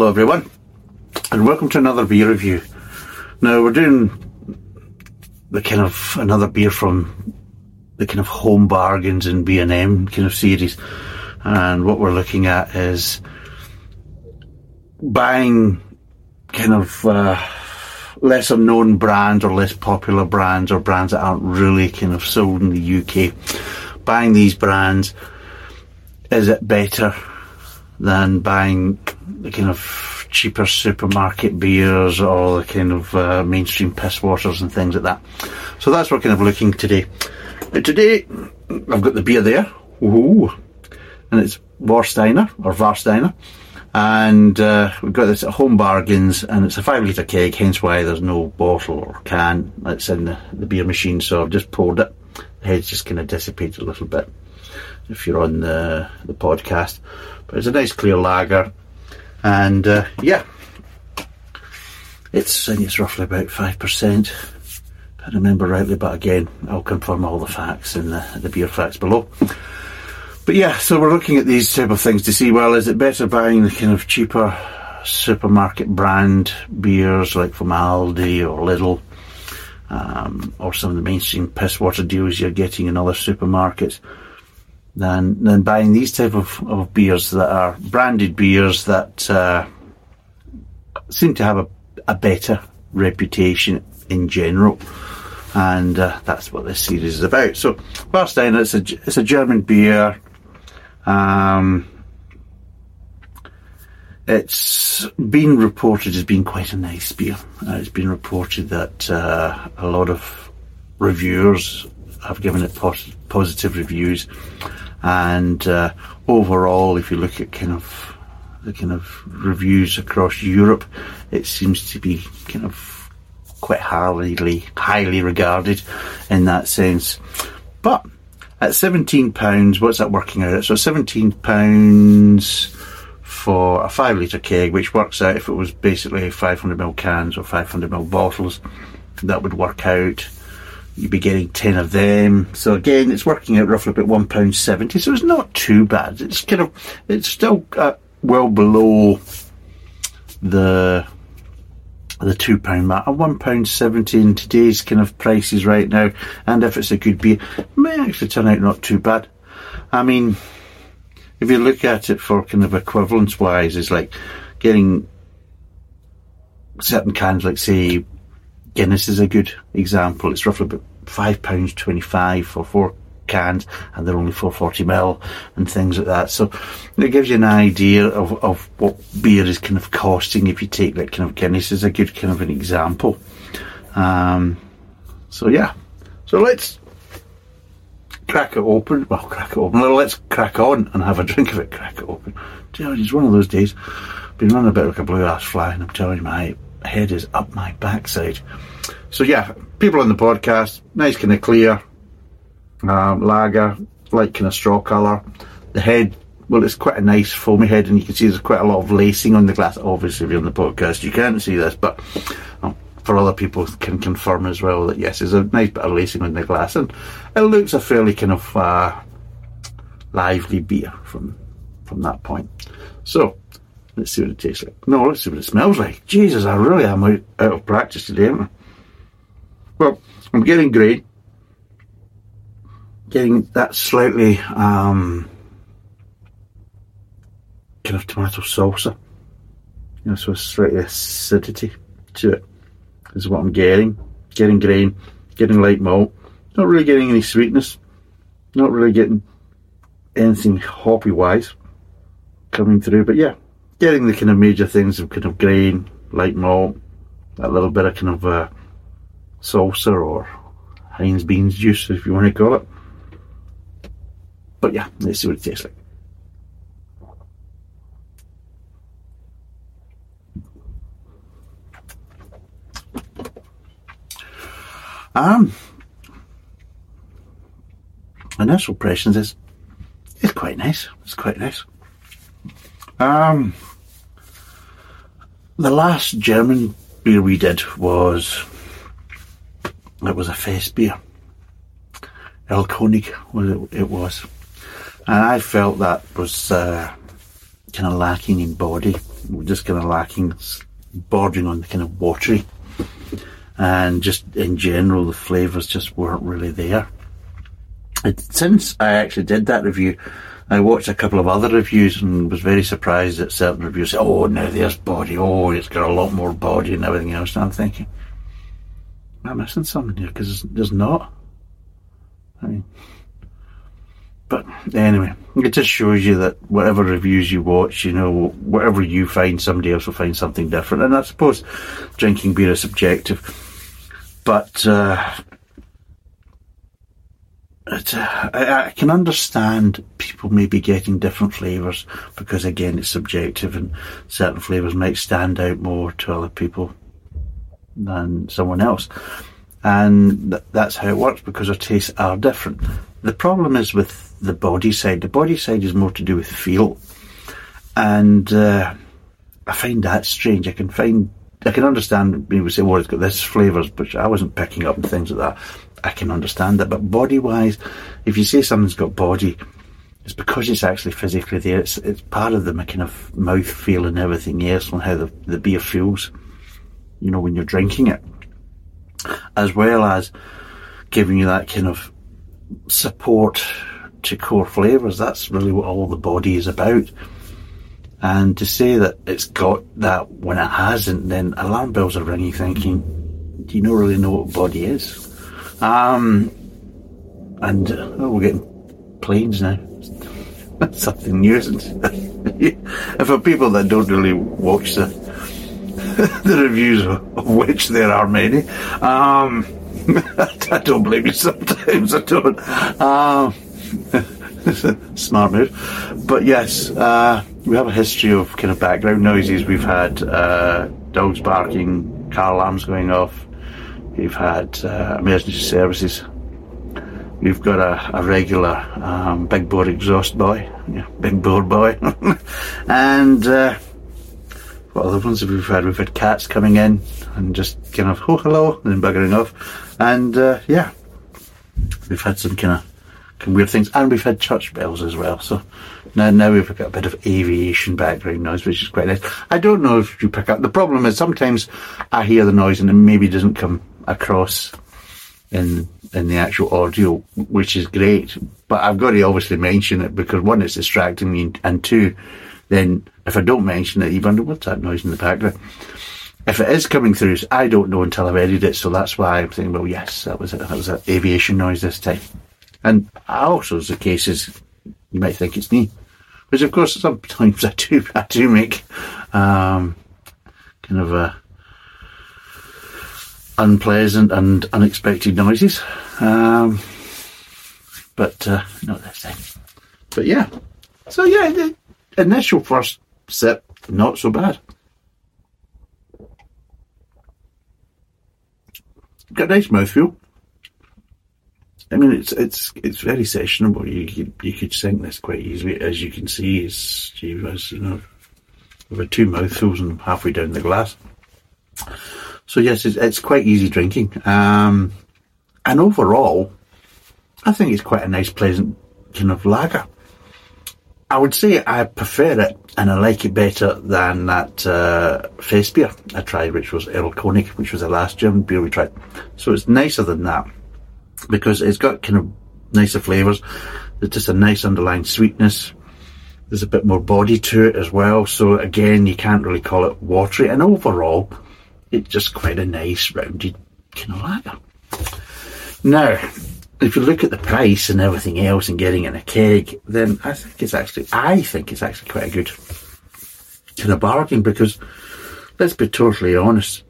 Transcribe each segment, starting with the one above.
Hello, everyone, and welcome to another beer review. Now, we're doing the kind of another beer from the kind of home bargains and B&M kind of series, and what we're looking at is buying kind of uh, lesser known brands or less popular brands or brands that aren't really kind of sold in the UK. Buying these brands, is it better than buying the kind of cheaper supermarket beers or the kind of uh, mainstream piss waters and things like that. So that's what kind of looking today. Now today, I've got the beer there. Ooh. And it's Warsteiner or Varsteiner. And uh, we've got this at Home Bargains, and it's a five litre keg, hence why there's no bottle or can that's in the, the beer machine. So I've just poured it. The head's just kind of dissipated a little bit if you're on the, the podcast. But it's a nice clear lager, and uh, yeah, it's it's roughly about five percent. I remember rightly, but again, I'll confirm all the facts in the, the beer facts below. But yeah, so we're looking at these type of things to see, well, is it better buying the kind of cheaper supermarket brand beers like from Aldi or Lidl, um, or some of the mainstream piss water deals you're getting in other supermarkets, than than buying these type of, of beers that are branded beers that uh, seem to have a, a better reputation in general. And uh, that's what this series is about. So, Warsteiner, it's a, it's a German beer. Um, it's been reported as being quite a nice beer. Uh, it's been reported that uh, a lot of reviewers have given it pos- positive reviews, and uh, overall, if you look at kind of the kind of reviews across Europe, it seems to be kind of quite highly highly regarded in that sense. But at seventeen pounds, what's that working out? So seventeen pounds for a five litre keg, which works out if it was basically 500ml cans or 500ml bottles, that would work out. You'd be getting 10 of them. So again, it's working out roughly about £1.70. So it's not too bad. It's kind of, it's still uh, well below the the two pound mark. A one pound seventy in today's kind of prices right now, and if it's a good beer, it may actually turn out not too bad. I mean, if you look at it for kind of equivalence wise, it's like getting certain cans, like say Guinness is a good example. It's roughly about five pounds twenty five for four cans, and they're only four forty ml and things like that. So it gives you an idea of, of what beer is kind of costing if you take that kind of Guinness is a good kind of an example. Um, so yeah, so let's crack it open. Well, crack it open. Let's crack on and have a drink of it. Crack it open. Tell you, it's one of those days. Been running a bit like a blue ass fly, and I'm telling you, my head is up my backside. So yeah, people on the podcast, nice kind of clear um, lager, light kind of straw colour. The head, well, it's quite a nice foamy head, and you can see there's quite a lot of lacing on the glass. Obviously, if you're on the podcast, you can't see this, but um, for other people can confirm as well that yes, there's a nice bit of lacing on the glass, and it looks a fairly kind of uh, lively beer from from that point. So let's see what it tastes like. No, let's see what it smells like. Jesus, I really am out, out of practice today, am I? Well, I'm getting great. Getting that slightly um, kind of tomato salsa. You know, so a slightly acidity to it is what I'm getting. Getting grain, getting light malt. Not really getting any sweetness. Not really getting anything hoppy wise coming through. But yeah, getting the kind of major things of kind of grain, light malt, that little bit of kind of uh, salsa or Heinz beans juice, if you want to call it. But yeah, let's see what it tastes like. Um, initial impressions is it's quite nice. It's quite nice. Um, the last German beer we did was it was a fest beer. Erlkönig was it, it was, and I felt that was uh, kind of lacking in body, just kind of lacking, bordering on the kind of watery, and just in general the flavours just weren't really there. It, since I actually did that review, I watched a couple of other reviews and was very surprised that certain reviews said, "Oh, now there's body. Oh, it's got a lot more body and everything else." And I'm thinking, I'm missing something here because there's not. I mean, but anyway, it just shows you that whatever reviews you watch, you know, whatever you find, somebody else will find something different. And I suppose drinking beer is subjective, but uh, it, uh, I, I, can understand people maybe getting different flavours because again it's subjective and certain flavours might stand out more to other people than someone else. And th- that's how it works because our tastes are different. The problem is with the body side. The body side is more to do with feel. And uh, I find that strange. I can find I can understand people say well it's got this flavours but I wasn't picking up and things like that. I can understand that. But body wise, if you say something's got body, it's because it's actually physically there. It's it's part of the kind of mouth feel and everything else and how the, the beer feels, you know, when you're drinking it. As well as giving you that kind of support to core flavours. That's really what all the body is about. And to say that it's got that when it hasn't, then alarm bells are ringing thinking, do you not really know what body is? Um, and oh, we're getting planes now. Something new. and for people that don't really watch the the reviews, of which there are many, um, I don't blame you. Sometimes I don't. Um, smart move, but yes, uh, we have a history of kind of background noises. We've had uh, dogs barking, car alarms going off, We've had uh, emergency services. We've got a, a regular um, big board exhaust boy, yeah, big board boy, and uh, what other ones have we had? We've had cats coming in and just kind of oh hello and then buggering off, and uh, yeah, we've had some kind of weird things, and we've had church bells as well. So now, now we've got a bit of aviation background noise, which is quite nice. I don't know if you pick up. The problem is sometimes I hear the noise and it maybe doesn't come across in in the actual audio, which is great. But I've got to obviously mention it because one, it's distracting me, and two, then if I don't mention it, you wonder what's that noise in the background. If it is coming through, I don't know until I've edited it, so that's why I'm thinking, well, yes, that was a, that was an aviation noise this time. And also, the case is, you might think it's me, which of course sometimes I do I do make um, kind of a unpleasant and unexpected noises. Um, but uh, not this time. But yeah. So yeah, initial first sip, not so bad. Got a nice mouthfeel. I mean, it's it's it's very sessionable. You you, you could sing this quite easily, as you can see. It's you know, with two mouthfuls and halfway down the glass. So yes, it's, it's quite easy drinking. Um, and overall, I think it's quite a nice, pleasant kind of lager. I would say I prefer it and I like it better than that uh, face beer I tried, which was Earl Erlkönig, which was the last German beer we tried. So it's nicer than that because it's got kind of nicer flavours. There's just a nice underlying sweetness. There's a bit more body to it as well. So again, you can't really call it watery. And overall, it's just quite a nice rounded kind of lager. Now, if you look at the price and everything else and getting in a keg, then I think it's actually, I think it's actually quite a good kind of bargain because let's be totally honest,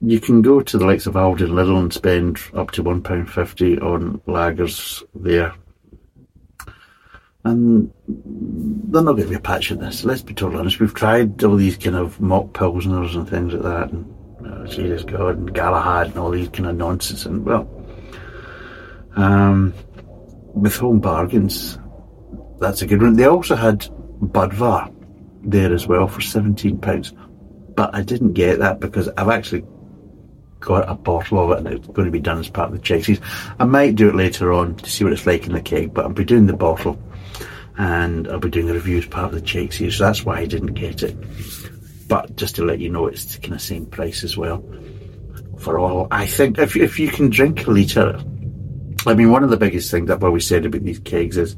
you can go to the likes of Aldi and Lidl and spend up to £1.50 on lagers there and they're not going to be a patch in this. Let's be totally honest. We've tried all these kind of mock pilsners and things like that, and Jesus God and Galahad and all these kind of nonsense. And well, um, with home bargains, that's a good one. They also had Budvar there as well for seventeen pounds, but I didn't get that because I've actually got a bottle of it and it's going to be done as part of the Chexies. I might do it later on to see what it's like in the keg, but I'll be doing the bottle and I'll be doing a review as part of the series. So that's why I didn't get it. But just to let you know, it's kind of same price as well for all. I think if if you can drink a litre, I mean, one of the biggest things that what we said about these kegs is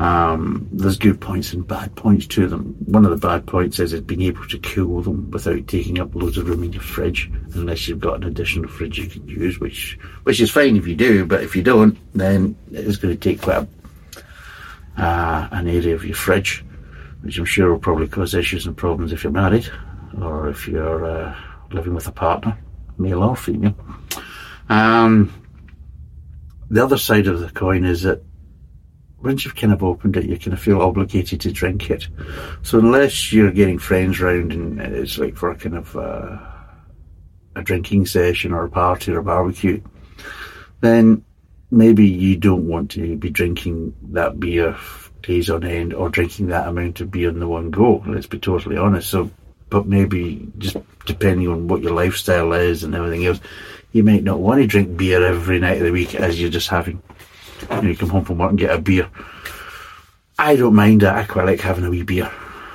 um, there's good points and bad points to them. One of the bad points is it being able to cool them without taking up loads of room in your fridge, unless you've got an additional fridge you can use, which which is fine if you do, but if you don't, then it's going to take quite a, uh, an area of your fridge, which I'm sure will probably cause issues and problems if you're married or if you're uh, living with a partner, male or female. Um, the other side of the coin is that once you've kind of opened it, you kind of feel obligated to drink it. So unless you're getting friends round and it's like for a kind of uh, a drinking session or a party or a barbecue, then maybe you don't want to be drinking that beer days on end or drinking that amount of beer in the one go. Let's be totally honest. So, but maybe just depending on what your lifestyle is and everything else, you might not want to drink beer every night of the week as you're just having you, know, you come home from work and get a beer. I don't mind that. I quite like having a wee beer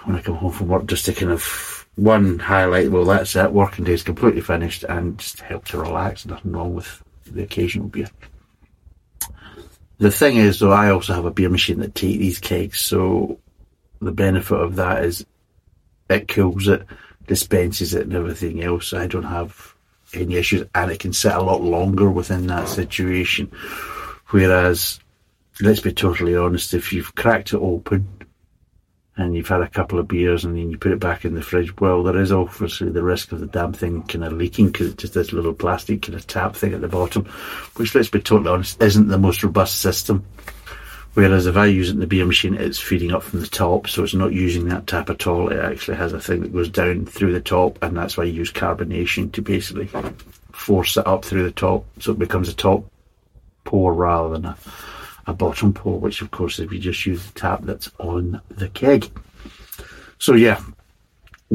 when I come home from work just to kind of one highlight. Well, that's it. Working day's completely finished and just help to relax. Nothing wrong with the occasional beer. The thing is, though, I also have a beer machine that takes these kegs, so the benefit of that is it cools it, dispenses it, and everything else. I don't have any issues, and it can sit a lot longer within that situation. Whereas, let's be totally honest, if you've cracked it open and you've had a couple of beers and then you put it back in the fridge, well, there is obviously the risk of the damn thing kind of leaking because it's just this little plastic kind of tap thing at the bottom, which, let's be totally honest, isn't the most robust system. Whereas if I use it in the beer machine, it's feeding up from the top, so it's not using that tap at all. It actually has a thing that goes down through the top, and that's why you use carbonation to basically force it up through the top, so it becomes a top pour rather than a, a bottom pour, which of course if you just use the tap that's on the keg. So yeah,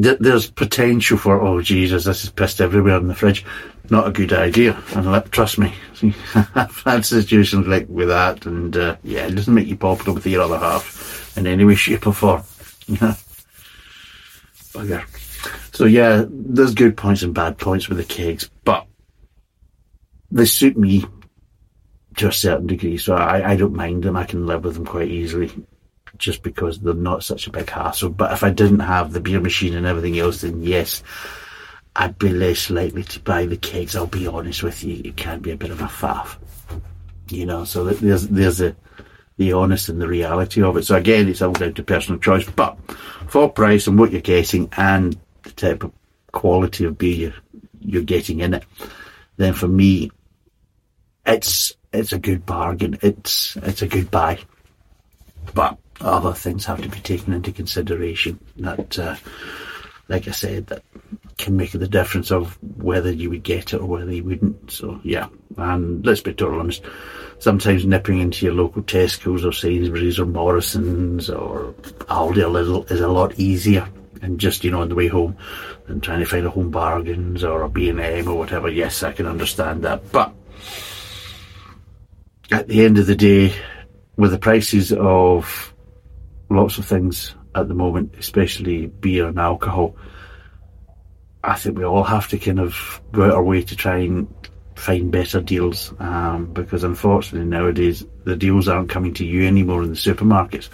th- there's potential for, oh Jesus, this is pissed everywhere in the fridge. Not a good idea. And let, trust me, I've had situations like with that and uh, yeah, it doesn't make you popular with your other half in any way, shape or form. Bugger. So yeah, there's good points and bad points with the kegs, but they suit me to a certain degree. So I, I don't mind them. I can live with them quite easily just because they're not such a big hassle. But if I didn't have the beer machine and everything else, then yes, I'd be less likely to buy the kegs. I'll be honest with you, it can be a bit of a faff, you know. So there's there's the the honest and the reality of it. So again, it's all down to personal choice. But for price and what you're getting and the type of quality of beer you're, getting in it, then for me, it's it's a good bargain. It's it's a good buy, but other things have to be taken into consideration. That, uh, like I said, that can make the difference of whether you would get it or whether you wouldn't. So yeah, and let's be totally honest. Sometimes nipping into your local Tesco's or Sainsbury's or Morrison's or Aldi a little is a lot easier. And just you know on the way home, than trying to find a home bargains or a B and M or whatever. Yes, I can understand that, but at the end of the day, with the prices of lots of things at the moment, especially beer and alcohol, I think we all have to kind of go out our way to try and find better deals um, because unfortunately nowadays the deals aren't coming to you anymore in the supermarkets.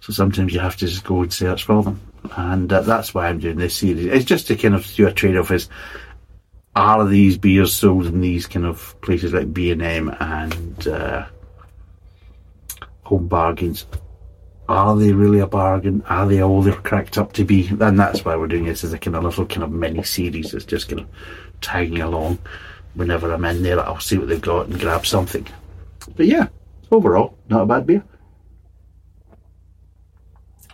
So sometimes you have to just go and search for them. And uh, that's why I'm doing this series. It's just to kind of do a trade off is are these beers sold in these kind of places like B&M and uh, Home Bargains? Are they really a bargain? Are they all they're cracked up to be? And that's why we're doing this as a kind of little kind of mini series. It's just kind of tagging along. Whenever I'm in there, I'll see what they've got and grab something. But yeah, overall, not a bad beer.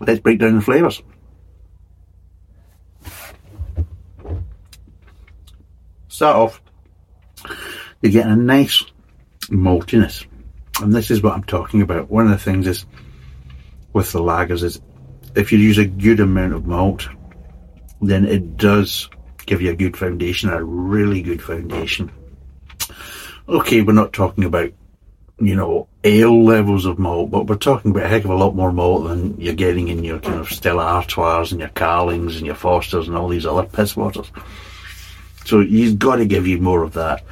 Let's break down the flavours. start off, you get a nice maltiness. And this is what I'm talking about. One of the things is with the lagers is if you use a good amount of malt, then it does give you a good foundation, a really good foundation. Okay, we're not talking about you know, ale levels of malt, but we're talking about a heck of a lot more malt than you're getting in your kind of Stella Artois and your Carlings and your Fosters and all these other piss waters. So you've got to give you more of that.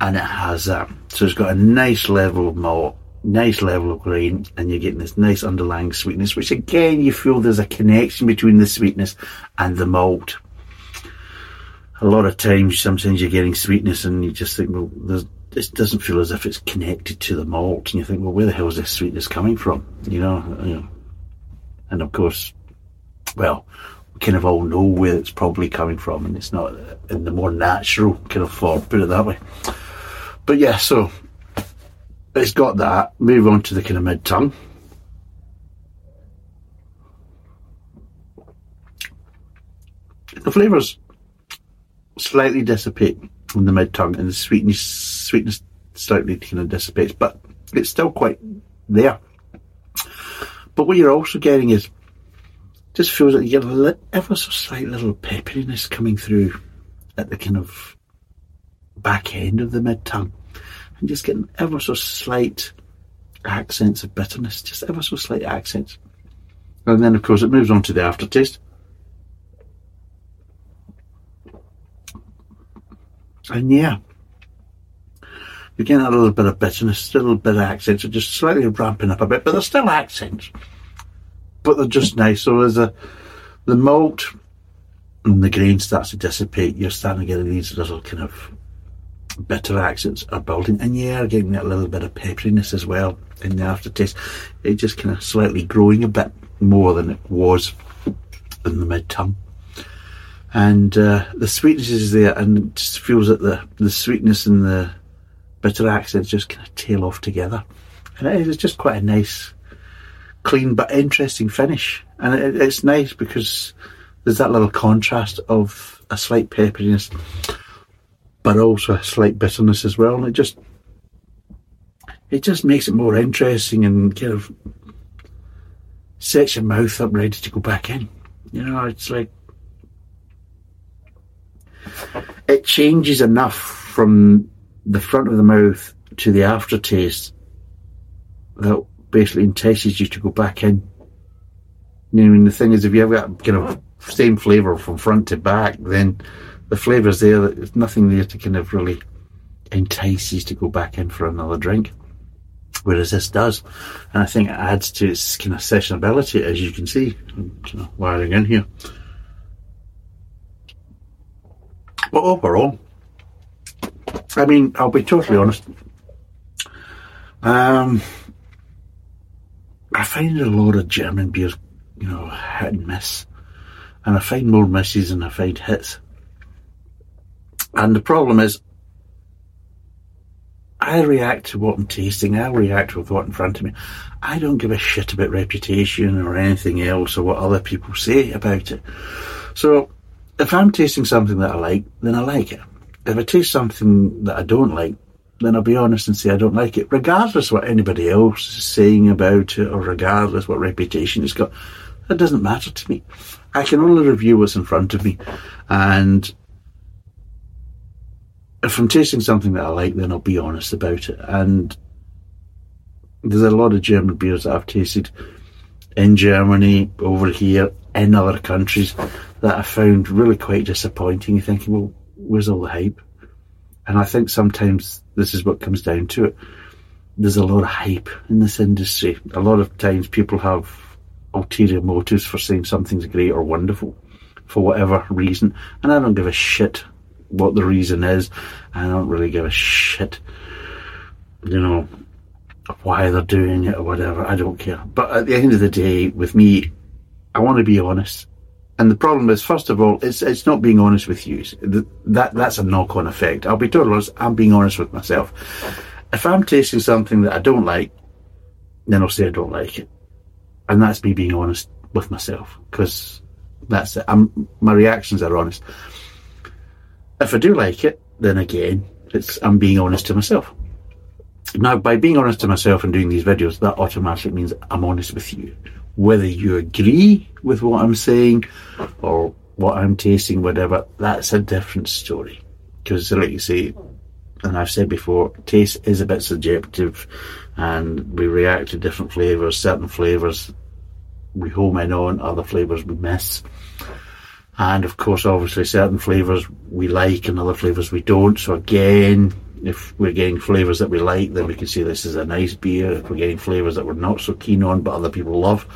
And it has that. So it's got a nice level of malt, nice level of grain, and you're getting this nice underlying sweetness, which again, you feel there's a connection between the sweetness and the malt. A lot of times, sometimes you're getting sweetness and you just think, well, it doesn't feel as if it's connected to the malt, and you think, well, where the hell is this sweetness coming from? You know, you know. and of course, well, we kind of all know where it's probably coming from, and it's not in the more natural kind of form. Put it that way. But yeah, so it's got that. Move on to the kind of mid tongue. The flavours slightly dissipate in the mid tongue, and the sweetness sweetness slightly kind of dissipates, but it's still quite there. But what you're also getting is just feels like you get a ever so slight little pepperiness coming through at the kind of back end of the mid tongue, and just getting ever so slight accents of bitterness, just ever so slight accents. And then, of course, it moves on to the aftertaste. And yeah, you're getting a little bit of bitterness, a little bit of accents, so just slightly ramping up a bit, but they're still accents. But they're just nice. So as the the malt and the grain starts to dissipate, you're starting to get these little kind of bitter accents are building, and yeah, getting that little bit of pepperiness as well in the aftertaste. It just kind of slightly growing a bit more than it was in the mid tongue. And uh, the sweetness is there, and it just feels that the the sweetness and the bitter accents just kind of tail off together. And it is just quite a nice, clean but interesting finish. And it, it's nice because there's that little contrast of a slight pepperiness, but also a slight bitterness as well. And it just, it just makes it more interesting and kind of sets your mouth up ready to go back in. You know, it's like, it changes enough from the front of the mouth to the aftertaste that basically entices you to go back in. You know, I mean, the thing is, if you have that kind of same flavour from front to back, then the flavour's there. There's nothing there to kind of really entice you to go back in for another drink. Whereas this does. And I think it adds to its kind of sessionability, as you can see. Kind of wiring in here. But overall, I mean, I'll be totally honest. Um, I find a lot of German beers, you know, hit and miss. And I find more misses than I find hits. And the problem is, I react to what I'm tasting. I react with what's in front of me. I don't give a shit about reputation or anything else or what other people say about it. So, if I'm tasting something that I like, then I like it if I taste something that I don't like, then I'll be honest and say I don't like it, regardless what anybody else is saying about it or regardless what reputation it's got. That doesn't matter to me. I can only review what's in front of me. And if I'm tasting something that I like, then I'll be honest about it. And there's a lot of German beers that I've tasted in Germany, over here, in other countries that I found really quite disappointing. You're thinking, well, where's all the hype? And I think sometimes this is what comes down to it. There's a lot of hype in this industry. A lot of times people have ulterior motives for saying something's great or wonderful for whatever reason. And I don't give a shit what the reason is. I don't really give a shit, you know, why they're doing it or whatever. I don't care. But at the end of the day, with me, I want to be honest. And the problem is, first of all, it's it's not being honest with you. That that's a knock on effect. I'll be totally honest. I'm being honest with myself. If I'm tasting something that I don't like, then I'll say I don't like it, and that's me being honest with myself because that's it. I'm, my reactions are honest. If I do like it, then again, it's I'm being honest to myself. Now, by being honest to myself and doing these videos, that automatically means I'm honest with you whether you agree with what I'm saying or what I'm tasting, whatever, that's a different story. Because, like you say, and I've said before, taste is a bit subjective, and we react to different flavours. Certain flavours we home in on, other flavours we miss. And of course, obviously, certain flavours we like and other flavours we don't. So again, if we're getting flavours that we like, then we can say this is a nice beer. If we're getting flavours that we're not so keen on, but other people love,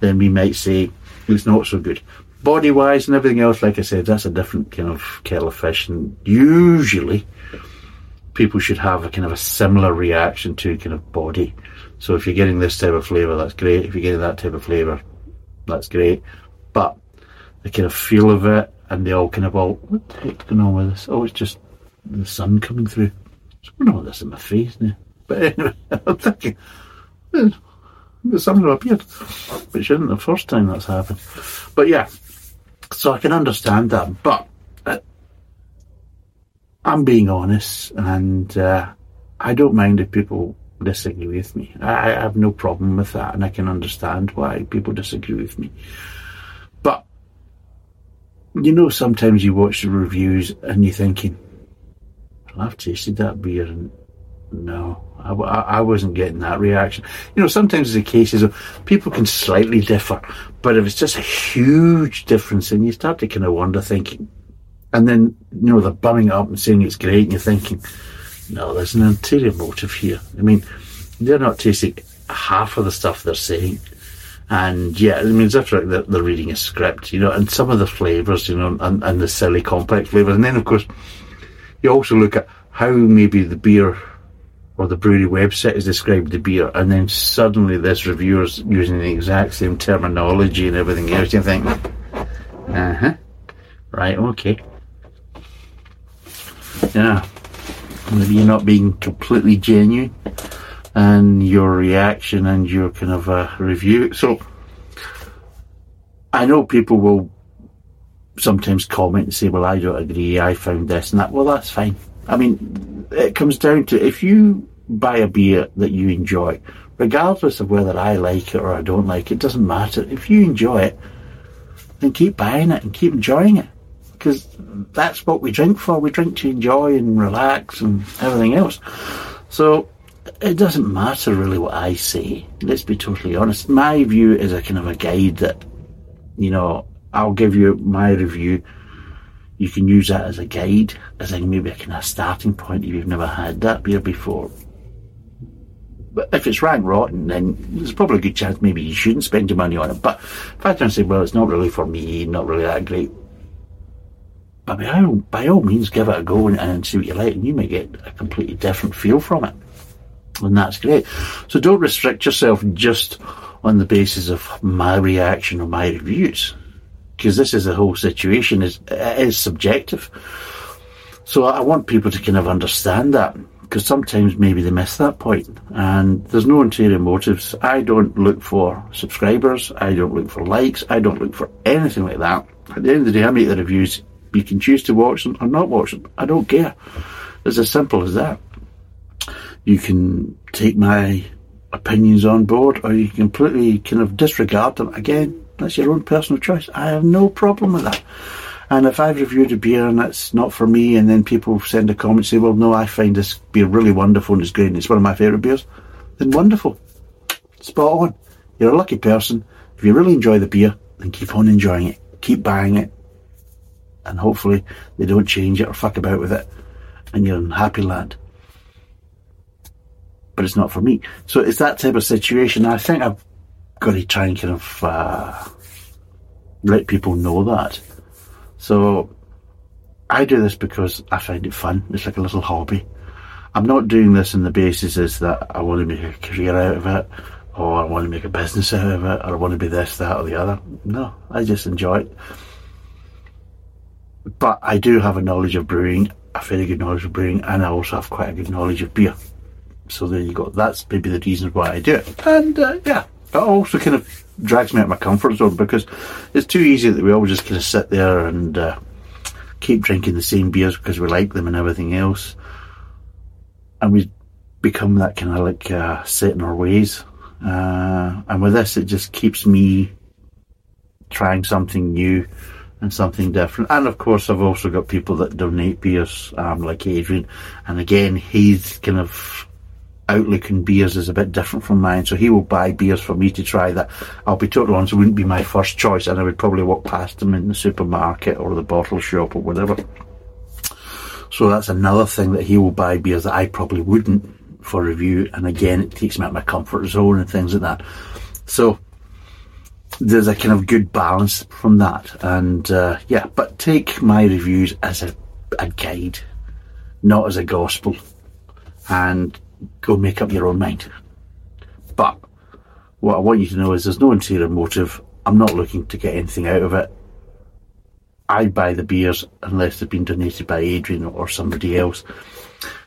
then we might say it's not so good. Body wise and everything else, like I said, that's a different kind of kettle of fish. And usually, people should have a kind of a similar reaction to kind of body. So if you're getting this type of flavour, that's great. If you're getting that type of flavour, that's great. But the kind of feel of it, and they all kind of all, what the heck's going on with this? Oh, it's just the sun coming through. So don't know this in my face now. But anyway, I'm thinking, there's something appeared, which isn't the first time that's happened. But yeah, so I can understand that. But uh, I'm being honest, and uh, I don't mind if people disagree with me. I have no problem with that, and I can understand why people disagree with me. You know, sometimes you watch the reviews and you're thinking, I've tasted that beer and no, I, I, wasn't getting that reaction. You know, sometimes the cases of people can slightly differ, but if it's just a huge difference, then you start to kind of wonder, thinking, and then you know they're bumming up and saying it's great, and you're thinking, no, there's an ulterior motive here. I mean, they're not tasting half of the stuff they're saying. And yeah, I mean, it's after like they're, they're, reading a script, you know, and some of the flavours, you know, and, and the silly complex flavours. And then, of course, you also look at how maybe the beer or the brewery website has described the beer, and then suddenly this reviewer's using the exact same terminology and everything else. You think, uh huh, right, okay, yeah, maybe you're not being completely genuine, and your reaction and your kind of uh, review. So, I know people will sometimes comment and say, "Well, I don't agree. I found this and that." Well, that's fine. I mean, it comes down to if you buy a beer that you enjoy, regardless of whether I like it or I don't like it, it doesn't matter. If you enjoy it, then keep buying it and keep enjoying it. Because that's what we drink for. We drink to enjoy and relax and everything else. So it doesn't matter really what I say. Let's be totally honest. My view is a kind of a guide that, you know, I'll give you my review you can use that as a guide, as a maybe a kind of starting point if you've never had that beer before. But if it's rank rotten, then there's probably a good chance maybe you shouldn't spend your money on it. But if I try and say, well, it's not really for me, not really that great, but by all, by all means, give it a go and, and see what you like, and you may get a completely different feel from it. And that's great. So don't restrict yourself just on the basis of my reaction or my reviews because this is the whole situation is is subjective. So I want people to kind of understand that because sometimes maybe they miss that point and there's no ulterior motives. I don't look for subscribers. I don't look for likes. I don't look for anything like that. At the end of the day, I make the reviews. You can choose to watch them or not watch them. I don't care. It's as simple as that. You can take my opinions on board or you can completely kind of disregard them. Again, that's your own personal choice. I have no problem with that. And if I've reviewed a beer and it's not for me, and then people send a comment say, "Well, no, I find this beer really wonderful and it's great and it's one of my favourite beers," then wonderful, spot on. You're a lucky person. If you really enjoy the beer, then keep on enjoying it, keep buying it, and hopefully they don't change it or fuck about with it, and you're in happy land. But it's not for me. So it's that type of situation. I think I've got to try and kind of uh, let people know that. So I do this because I find it fun. It's like a little hobby. I'm not doing this on the basis is that I want to make a career out of it, or I want to make a business out of it, or I want to be this, that, or the other. No, I just enjoy it. But I do have a knowledge of brewing, a very good knowledge of brewing, and I also have quite a good knowledge of beer. So there you go. That's maybe the reasons why I do it. And uh, yeah, it also kind of drags me out of my comfort zone because it's too easy that we all just kind of sit there and uh, keep drinking the same beers because we like them and everything else. And we become that kind of like uh, set in our ways. Uh, and with this, it just keeps me trying something new and something different. And of course, I've also got people that donate beers, um, like Adrian. And again, he's kind of outlook on beers is a bit different from mine, so he will buy beers for me to try that. I'll be totally honest, wouldn't be my first choice, and I would probably walk past them in the supermarket or the bottle shop or whatever. So that's another thing that he will buy beers that I probably wouldn't for review, and again, it takes me out of my comfort zone and things like that. So there's a kind of good balance from that, and uh, yeah, but take my reviews as a, a guide, not as a gospel, and go make up your own mind. But what I want you to know is there's no interior motive. I'm not looking to get anything out of it. I buy the beers unless they've been donated by Adrian or somebody else,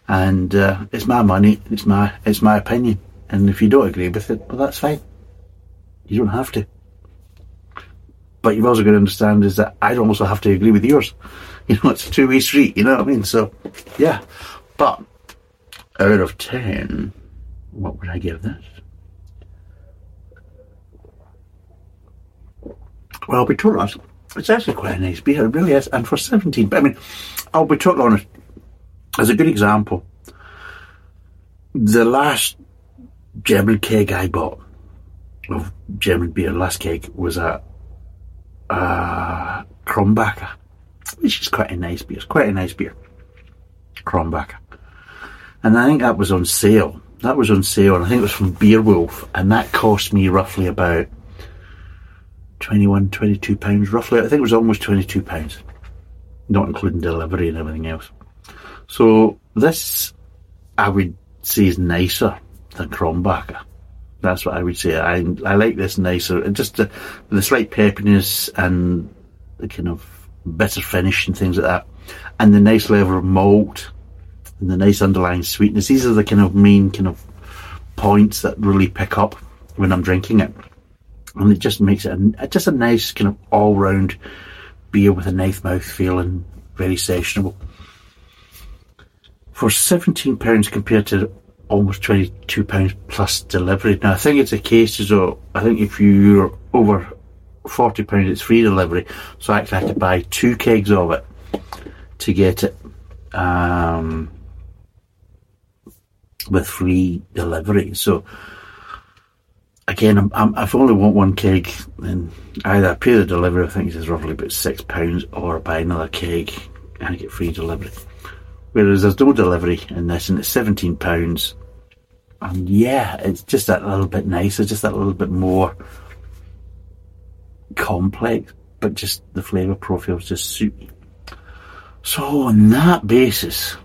and uh, it's my money. It's my it's my opinion. And if you don't agree with it, well, that's fine. You don't have to. But you've also got to understand is that I don't also have to agree with yours. You know, it's a two way street. You know what I mean? So, yeah. But out of 10, what would I give this? Well, I'll be totally honest, it's actually quite a nice beer, it really is. And for 17, but I mean, I'll be totally honest, as a good example, the last German keg I bought of German beer, last keg, was a, a Krombacher, which is quite a nice beer. It's quite a nice beer. Krombacher and I think that was on sale. That was on sale, and I think it was from Beerwulf, and that cost me roughly about 21, 22 pounds, roughly. I think it was almost 22 pounds, not including delivery and everything else. So this, I would say, is nicer than Krombacher. That's what I would say. I I like this nicer, and just the, the slight peppiness and the kind of bitter finish and things like that, and the nice level of malt and the nice underlying sweetness. These are the kind of main kind of points that really pick up when I'm drinking it. And it just makes it a, just a nice kind of all round beer with a nice mouth feel and very sessionable. For £17 compared to almost £22 plus delivery. Now, I think it's a case as though, I think if you're over £40, it's free delivery. So I actually had to buy two kegs of it to get it. Um, with free delivery. So again, I'm, I'm, if I only want one keg, then either I pay the delivery, I think it's roughly about six pounds, or buy another keg and I get free delivery. Whereas there's no delivery in this, and it's seventeen pounds. And yeah, it's just that little bit nicer, just that little bit more complex, but just the flavour profiles just suit me. So on that basis,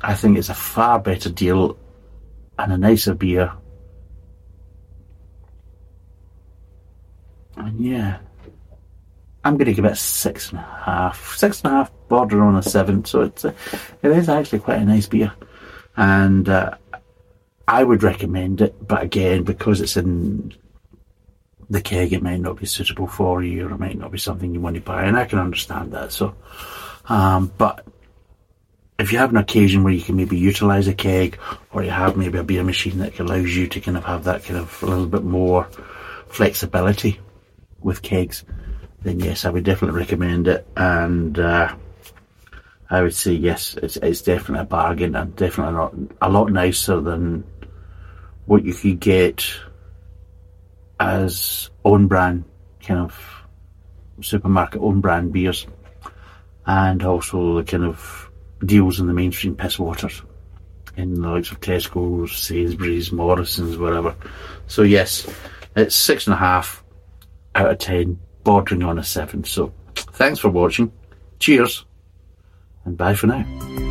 I think it's a far better deal and a nicer beer. And yeah, I'm going to give it six and a half, six and a half, border on a seven. So it's a, it is actually quite a nice beer, and uh, I would recommend it. But again, because it's in the keg, it might not be suitable for you, or it might not be something you want to buy, and I can understand that. So, um, but if you have an occasion where you can maybe utilize a keg or you have maybe a beer machine that allows you to kind of have that kind of a little bit more flexibility with kegs, then yes, I would definitely recommend it. And uh, I would say yes, it's it's definitely a bargain and definitely a lot, a lot nicer than what you could get as own brand kind of supermarket own brand beers, and also the kind of deals in the mainstream piss waters in the likes of Tesco's, Sainsbury's, Morrison's, whatever. So yes, it's six and a half out of ten, bordering on a seven. So thanks for watching. Cheers, and bye for now.